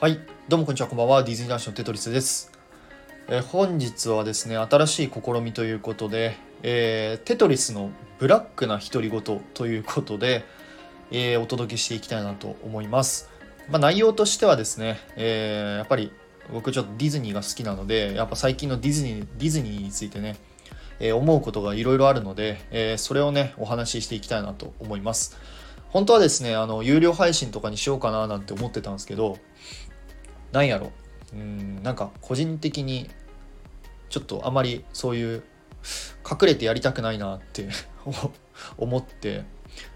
はい、どうもこんにちは、こんばんは。ディズニーランションテトリスです。え本日はですね、新しい試みということで、えーテトリスのブラックな独り言ということで、えーお届けしていきたいなと思います。まあ、内容としてはですね、えーやっぱり僕ちょっとディズニーが好きなので、やっぱ最近のディズニーディズニーについてね、え思うことがいろいろあるので、えそれをね、お話ししていきたいなと思います。本当はですね、あの、有料配信とかにしようかななんて思ってたんですけど、なんやろ。うん。なんか個人的にちょっとあまりそういう隠れてやりたくないなって 思って。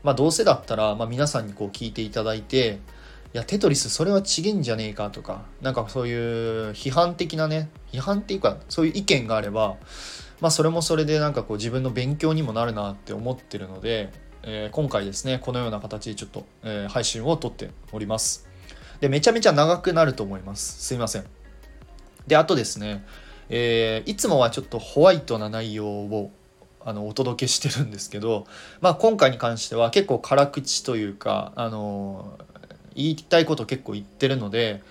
まあどうせだったら、まあ、皆さんにこう聞いていただいていやテトリスそれはちげんじゃねえかとかなんかそういう批判的なね批判っていうかそういう意見があればまあそれもそれでなんかこう自分の勉強にもなるなって思ってるので、えー今回ですねこのような形でちょっと、えー配信を撮っておりますでめちゃめちゃ長くなると思います。すいません。であとですね、えーいつもはちょっとホワイトな内容をあのお届けしてるんですけど、まあ、今回に関しては結構辛口というか、あの言いたいこと結構言ってるので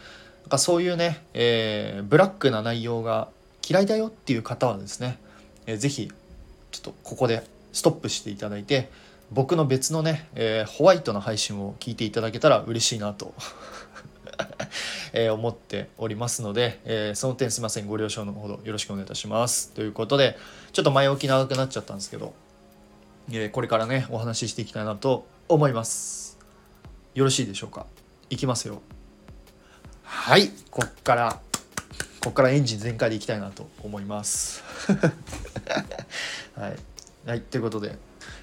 なんかそういうね、えーブラックな内容が嫌いだよっていう方はですね、えーぜひちょっとここでストップしていただいて僕の別のね、えーホワイトな配信を聞いていただけたら嬉しいなと え思っておりますので、えーその点すいません。ご了承のほどよろしくお願いいたします。ということでちょっと前置き長くなっちゃったんですけど、えーこれからねお話ししていきたいなと思います。よろしいでしょうか？いきますよ。はい。こっからこっからエンジン全開でいきたいなと思います。はい、はい、ということで、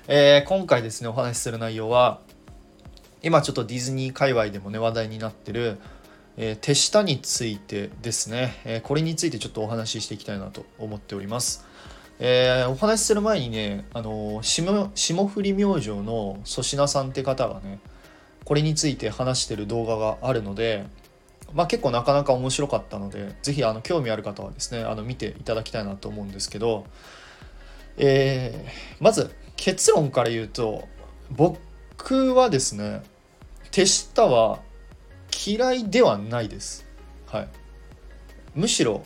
えー今回ですねお話しする内容は今ちょっとディズニー界隈でもね話題になってる、えー手下についてですね、えーこれについてちょっとお話ししていきたいなと思っております。えーお話しする前にね、あのー霜降り明星の粗品さんって方がねこれについて話してる動画があるので、まあ、結構なかなか面白かったのでぜひあの興味ある方はですねあの見ていただきたいなと思うんですけど、えーまず結論から言うと僕はですね手下は嫌いではないです。はい。むしろ好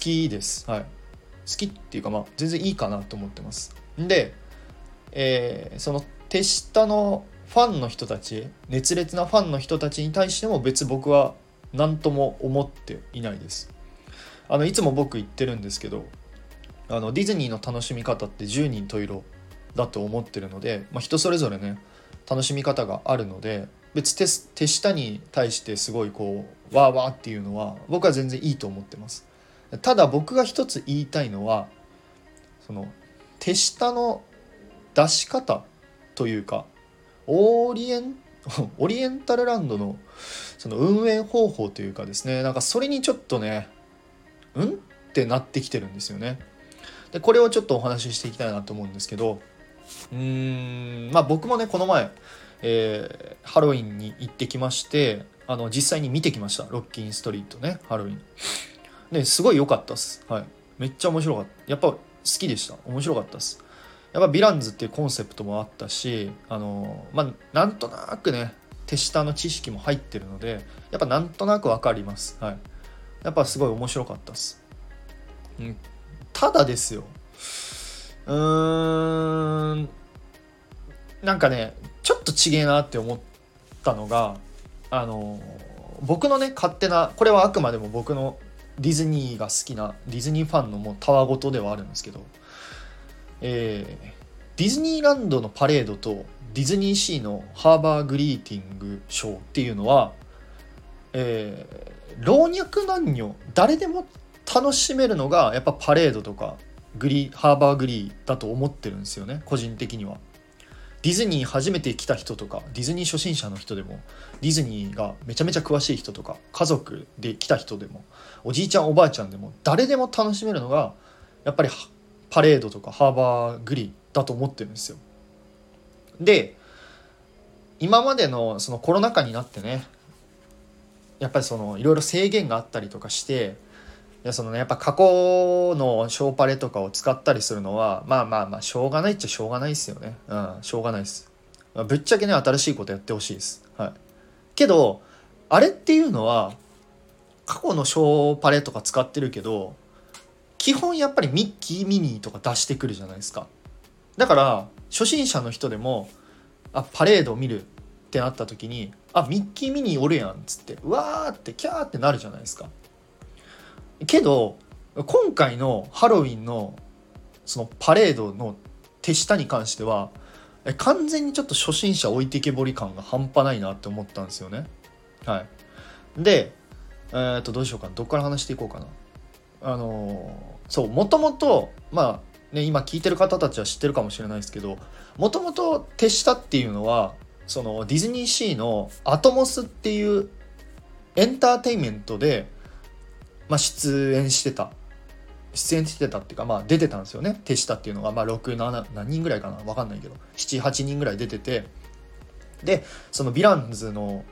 きです。はい。好きっていうかまあ全然いいかなと思ってます。で、えーその手下のファンの人たち熱烈なファンの人たちに対しても別僕は何とも思っていないです。あのいつも僕言ってるんですけどあのディズニーの楽しみ方って10人十色だと思ってるので、まあ、人それぞれね楽しみ方があるので別手手下に対してすごいこうわーわーっていうのは僕は全然いいと思ってます。ただ僕が一つ言いたいのはその手下の出し方というかオリエン オリエンタルランドのその運営方法というかですねなんかそれにちょっとねうん？ってなってきてるんですよね。でこれをちょっとお話ししていきたいなと思うんですけどうーんまあ僕もねこの前、えーハロウィンに行ってきましてあの実際に見てきました。ロッキンストリートねハロウィン。ですごい良かったっす。はい。めっちゃ面白かった。やっぱ好きでした。面白かったっす。やっぱヴィランズっていうコンセプトもあったしあのまあなんとなくね手下の知識も入ってるのでやっぱなんとなくわかります。はい。やっぱすごい面白かったっす、うん、ただですよ。うーん。なんかねちょっとちげえなって思ったのがあの僕のね勝手なこれはあくまでも僕のディズニーが好きなディズニーファンのもうたわごとではあるんですけど、えーディズニーランドのパレードとディズニーシーのハーバーグリーティングショーっていうのは、えー老若男女誰でも楽しめるのがやっぱパレードとかグリーハーバーグリーだと思ってるんですよね個人的には。ディズニー初めて来た人とかディズニー初心者の人でもディズニーがめちゃめちゃ詳しい人とか家族で来た人でもおじいちゃんおばあちゃんでも誰でも楽しめるのがやっぱりパレードとかハーバーグリーだと思ってるんですよ。で今までのそのコロナ禍になってねやっぱりそのいろいろ制限があったりとかしてやそのねやっぱ過去のショーパレとかを使ったりするのはまあまあまあしょうがないっちゃしょうがないですよね。うんしょうがないです。まあぶっちゃけね新しいことやってほしいです。はい。けどあれっていうのは過去のショーパレとか使ってるけど基本やっぱりミッキーミニーとか出してくるじゃないですか。だから初心者の人でもあパレードを見るってなった時にあミッキーミニーおるやんっつってうわーってキャーってなるじゃないですか。けど今回のハロウィンのそのパレードの手下に関しては完全にちょっと初心者置いてけぼり感が半端ないなって思ったんですよね。はい、で、えー、っとどうしようかどっから話していこうかな。あのー、そうもともとまあね今聞いてる方たちは知ってるかもしれないですけどもともと手下っていうのはそのディズニーシーのアトモスっていうエンターテインメントで、まあ、出演してた。出演してたっていうかまあ出てたんですよね。手下っていうのが。まあ67何人ぐらいかな。分かんないけど。78人ぐらい出てて。でそのヴィランズの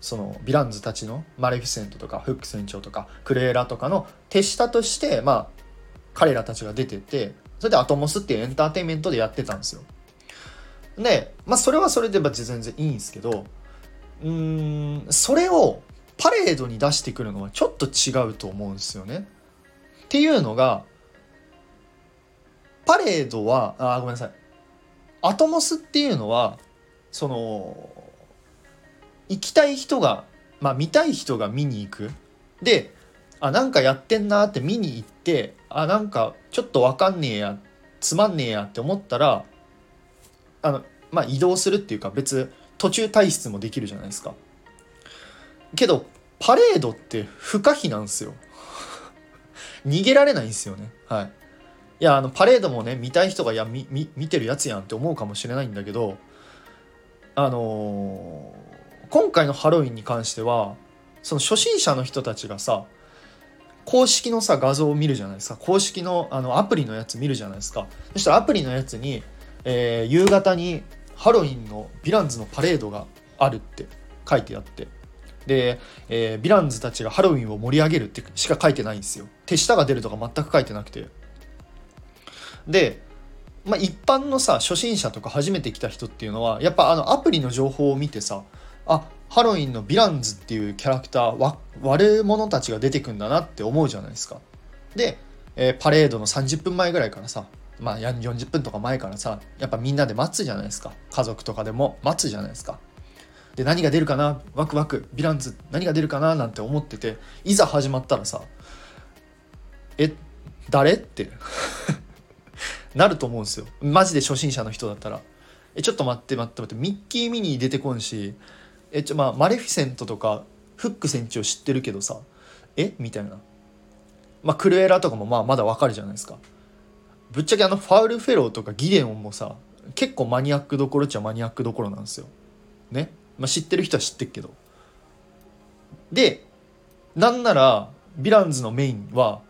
そのヴィランズたちのマレフィセントとかフック船長とかクレーラとかの手下としてまあ彼らたちが出ててそれでアトモスっていうエンターテインメントでやってたんですよ。でまあそれはそれで全然いいんですけどうんそれをパレードに出してくるのはちょっと違うと思うんですよね。っていうのがパレードはあごめんなさい。アトモスっていうのはその行きたい人がまあ見たい人が見に行く。であなんかやってんなって見に行ってあなんかちょっと分かんねえやつまんねえやって思ったらあのまあ移動するっていうか別途中退出もできるじゃないですか。けどパレードって不可避なんですよ 逃げられないんですよね。はい。いや、あの、パレードもね、見たい人が、いや、見、見てるやつやんって思うかもしれないんだけど、あのー、今回のハロウィンに関しては、その初心者の人たちがさ、公式のさ、画像を見るじゃないですか。公式のあのアプリのやつ見るじゃないですか。そしたらアプリのやつに、えー、夕方にハロウィンのヴィランズのパレードがあるって書いてあって、で、えー、ヴィランズたちがハロウィンを盛り上げるってしか書いてないんですよ。手下が出るとか全く書いてなくて。で、まあ、一般のさ初心者とか初めて来た人っていうのはやっぱあのアプリの情報を見てさあハロウィンのヴィランズっていうキャラクター悪者たちが出てくんだなって思うじゃないですか。で、えー、パレードの30分前ぐらいからさまあ40分とか前からさやっぱみんなで待つじゃないですか。家族とかでも待つじゃないですか。で何が出るかな？ワクワク。ヴィランズ。何が出るかな？なんて思ってていざ始まったらさえ誰？って。なると思うんですよ。マジで初心者の人だったら。えちょっと待って待って待って。ミッキーミニー出てこんしえちょまあマレフィセントとかフック船長知ってるけどさえ？みたいな。まあクルエラとかもまあまだわかるじゃないですか。ぶっちゃけあのファウルフェローとかギデオンもさ結構マニアックどころっちゃマニアックどころなんですよ。ね？まあ、知ってる人は知ってるけど。でなんならヴィランズのメインは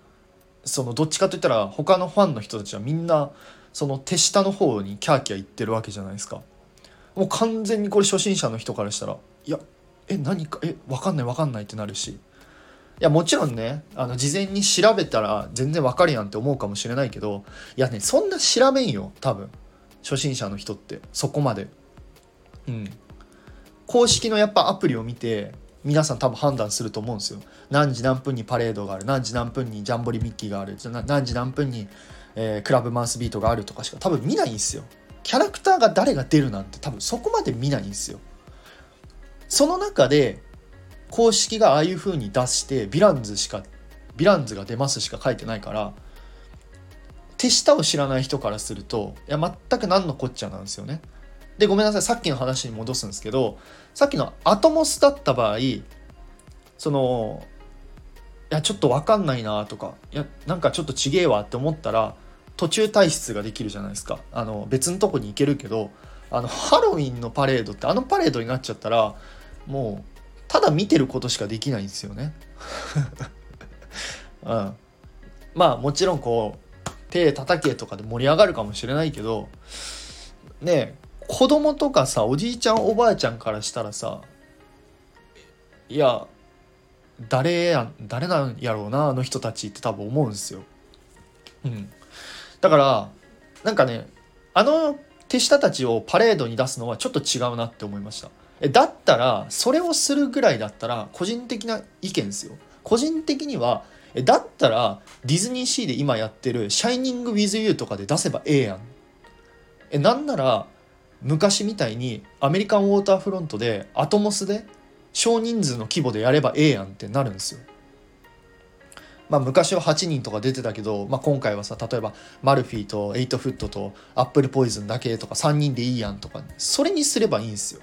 そのどっちかといったら他のファンの人たちはみんなその手下の方にキャーキャー言ってるわけじゃないですか。もう完全にこれ初心者の人からしたらいやえ何かえ分かんない分かんないってなるし。いやもちろんねあの事前に調べたら全然分かるやんって思うかもしれないけどいやねそんな調べんよ多分。初心者の人ってそこまで。うん。公式のやっぱアプリを見て皆さん多分判断すると思うんですよ。何時何分にパレードがある何時何分にジャンボリミッキーがある何時何分に、えー、クラブマウスビートがあるとかしか多分見ないんですよ。キャラクターが誰が出るなんて多分そこまで見ないんですよ。その中で公式がああいう風に出してヴィランズしかヴィランズが出ますしか書いてないから手下を知らない人からするといや全く何のこっちゃなんですよね。で、ごめんなさい、さっきの話に戻すんですけど、さっきのアトモスだった場合、その、いや、ちょっとわかんないなとか、いや、なんかちょっとちげえわって思ったら、途中退出ができるじゃないですか。あの、別のとこに行けるけど、あの、ハロウィンのパレードって、あのパレードになっちゃったら、もう、ただ見てることしかできないんですよね。うん。まあ、もちろんこう、手叩けとかで盛り上がるかもしれないけど、ね子供とかさおじいちゃんおばあちゃんからしたらさいや誰や誰なんやろうなあの人たちって多分思うんですよ。うん、だからなんかねあの手下たちをパレードに出すのはちょっと違うなって思いました。えだったらそれをするぐらいだったら個人的な意見ですよ。個人的にはえだったらディズニーシーで今やってる「Shining with You」とかで出せばええやんえなんなら昔みたいにアメリカンウォーターフロントでアトモスで少人数の規模でやればええやんってなるんですよ。まあ、昔は8人とか出てたけど、まあ、今回はさ例えばマルフィーと8フットとアップルポイズンだけとか3人でいいやんとかそれにすればいいんですよ。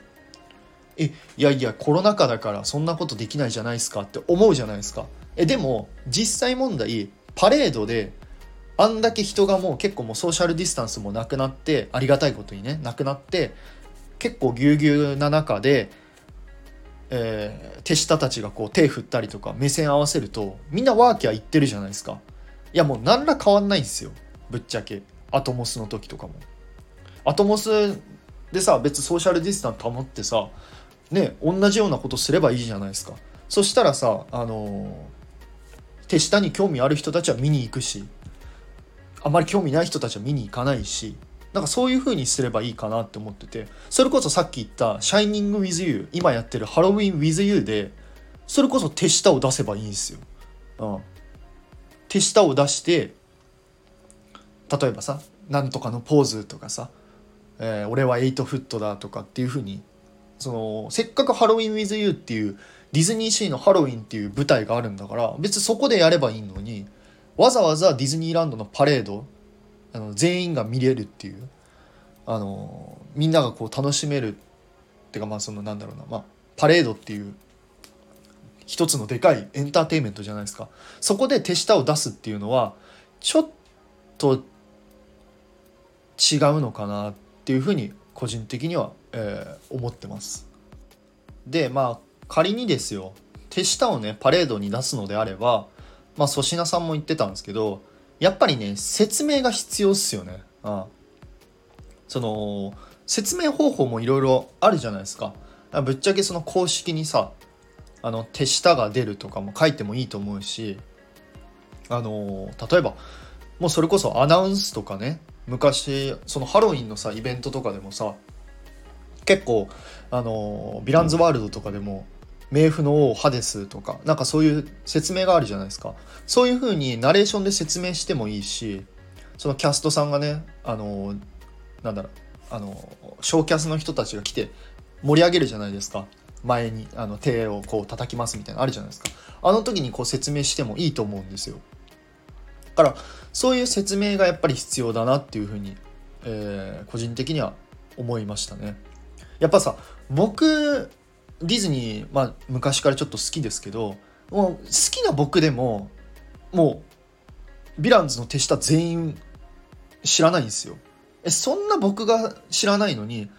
えいやいやコロナ禍だからそんなことできないじゃないですかって思うじゃないですか。えでも実際問題パレードであんだけ人がもう結構もうソーシャルディスタンスもなくなってありがたいことにねなくなって結構ぎゅうぎゅうな中で、えー、手下たちがこう手振ったりとか目線合わせるとみんなワーキャー言ってるじゃないですか。いやもう何ら変わんないんですよ。ぶっちゃけ。アトモスの時とかも。アトモスでさ別ソーシャルディスタンス保ってさね同じようなことすればいいじゃないですか。そしたらさあのー、手下に興味ある人たちは見に行くし。あまり興味ない人たちは見に行かないしなんかそういう風にすればいいかなって思っててそれこそさっき言った「Shining with You」今やってる「Halloween with You」でそれこそ手下を出せばいいんですよ。うん、手下を出して例えばさなんとかのポーズとかさ、えー、俺は8フットだとかっていう風にそのせっかくハロウィン・ウィズ・ユーっていうディズニーシーのハロウィンっていう舞台があるんだから別にそこでやればいいのにわざわざディズニーランドのパレードあの全員が見れるっていうあのみんながこう楽しめるっていうかまあそのなんだろうな、まあ、パレードっていう一つのでかいエンターテインメントじゃないですかそこで手下を出すっていうのはちょっと違うのかなっていうふうに個人的には、えー、思ってます。でまあ仮にですよ手下をねパレードに出すのであればまあ粗品さんも言ってたんですけどやっぱりね説明が必要っすよね。ああその説明方法もいろいろあるじゃないですか。ぶっちゃけその公式にさあの手下が出るとかも書いてもいいと思うしあの例えばもうそれこそアナウンスとかね昔そのハロウィンのさイベントとかでもさ結構あのヴィランズワールドとかでも冥府の王ハデスとかなんかそういう説明があるじゃないですか。そういう風にナレーションで説明してもいいしそのキャストさんがねあのなんだろうあの小キャスの人たちが来て盛り上げるじゃないですか。前にあの手をこう叩きますみたいなのあるじゃないですか。あの時にこう説明してもいいと思うんですよ。だからそういう説明がやっぱり必要だなっていうふうに、えー、個人的には思いましたね。やっぱさ僕ディズニー、まあ、昔からちょっと好きですけどもう好きな僕でももうヴィランズの手下全員知らないんですよ。えそんな僕が知らないのに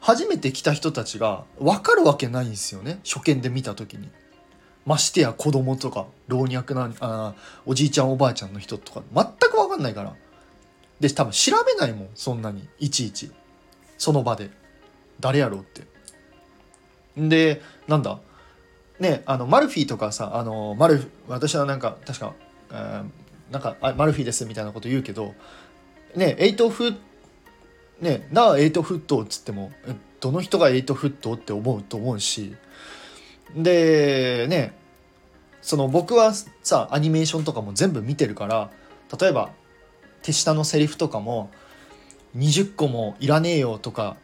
初めて来た人たちが分かるわけないんですよね。初見で見た時に。ましてや子供とか老若なあおじいちゃんおばあちゃんの人とか全く分かんないから。で多分調べないもんそんなにいちいち。その場で。誰やろうって。でなんだ？ねあのマルフィーとかさあのマル私はなんか確か、えー、なんかあマルフィーですみたいなこと言うけどねエイトフねなあエイトフットっつってもどの人がエイトフットって思うと思うしでねその僕はさアニメーションとかも全部見てるから例えば手下のセリフとかも20個もいらねえよとか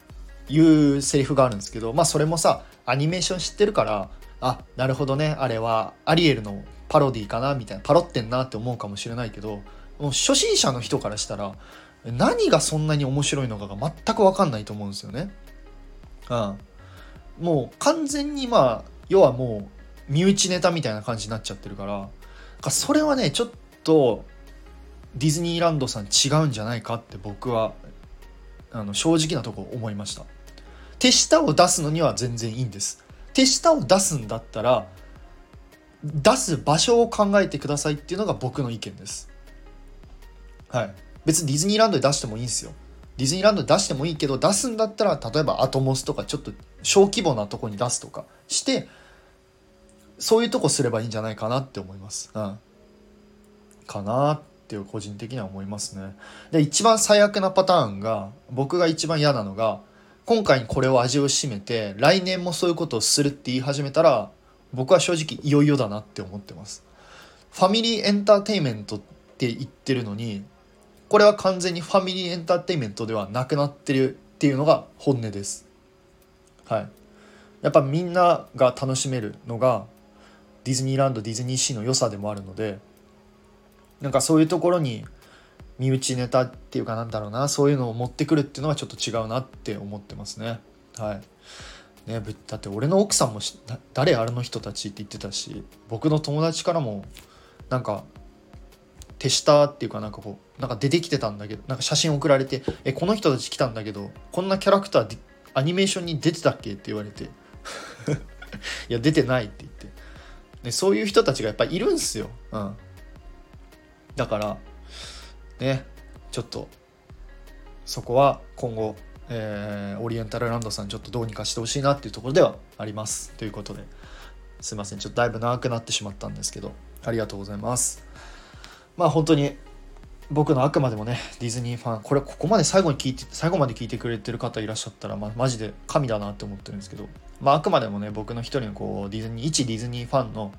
いうセリフがあるんですけどまあそれもさアニメーション知ってるからあなるほどねあれはアリエルのパロディかなみたいなパロってんなって思うかもしれないけどもう初心者の人からしたら何がそんなに面白いのかが全く分かんないと思うんですよね。うん、もう完全にまあ要はもう身内ネタみたいな感じになっちゃってるからかそれはねちょっとディズニーランドさん違うんじゃないかって僕はあの正直なとこ思いました。手下を出すのには全然いいんです。手下を出すんだったら出す場所を考えてくださいっていうのが僕の意見です。はい。別にディズニーランドで出してもいいんですよ。ディズニーランドで出してもいいけど出すんだったら例えばアトモスとかちょっと小規模なとこに出すとかしてそういうとこすればいいんじゃないかなって思います。うん、かなっていう個人的には思いますね。で一番最悪なパターンが僕が一番嫌なのが今回これを味を占めて来年もそういうことをするって言い始めたら僕は正直いよいよだなって思ってます。ファミリーエンターテインメントって言ってるのにこれは完全にファミリーエンターテインメントではなくなってるっていうのが本音です。はい。やっぱみんなが楽しめるのがディズニーランドディズニーシーの良さでもあるのでなんかそういうところに身内ネタっていうかなんだろうなそういうのを持ってくるっていうのはちょっと違うなって思ってますね。はい。ねだって俺の奥さんも誰あれの人たちって言ってたし僕の友達からもなんか手下っていうかなんかこうなんか出てきてたんだけどなんか写真送られて「えこの人たち来たんだけどこんなキャラクターでアニメーションに出てたっけ?」って言われて。いや出てないって言って。でそういう人たちがやっぱいるんすよ、うん、だからねちょっとそこは今後、えー、オリエンタルランドさんちょっとどうにかしてほしいなっていうところではあります。ということですいません。ちょっとだいぶ長くなってしまったんですけどありがとうございます。まあ本当に僕のあくまでもねディズニーファンこれここまで最後に聞いて最後まで聞いてくれてる方いらっしゃったら、まあ、マジで神だなって思ってるんですけど、まあ、あくまでもね僕の一人のこうディズニー一ディズニーファンの、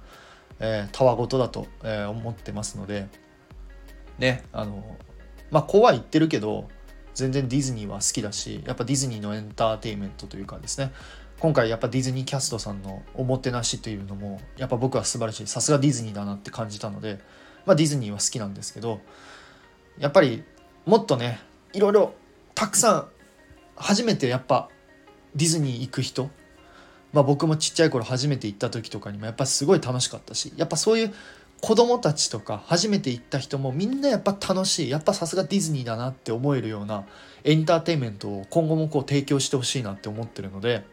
たわごとだと、えー、思ってますのでねあのまあこうは言ってるけど全然ディズニーは好きだしやっぱディズニーのエンターテインメントというかですね。今回やっぱディズニーキャストさんのおもてなしというのもやっぱ僕は素晴らしい。さすがディズニーだなって感じたので、まあ、ディズニーは好きなんですけどやっぱりもっとねいろいろたくさん初めてやっぱディズニー行く人まあ僕もちっちゃい頃初めて行った時とかにもやっぱすごい楽しかったしやっぱそういう子供たちとか初めて行った人もみんなやっぱ楽しいやっぱさすがディズニーだなって思えるようなエンターテインメントを今後もこう提供してほしいなって思ってるので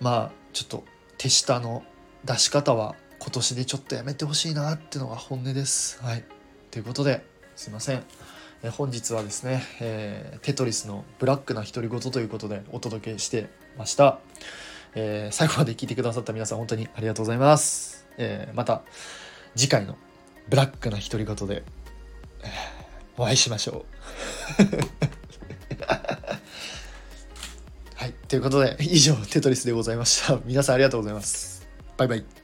まあちょっと手下の出し方は今年でちょっとやめてほしいなってのが本音です。はいということですいません。え本日はですね、えー、テトリスのブラックな独り言ということでお届けしてました。えー、最後まで聞いてくださった皆さん本当にありがとうございます。えー、また次回のブラックな独り言で、えお会いしましょう。はい、ということで以上テトリスでございました。皆さんありがとうございます。バイバイ。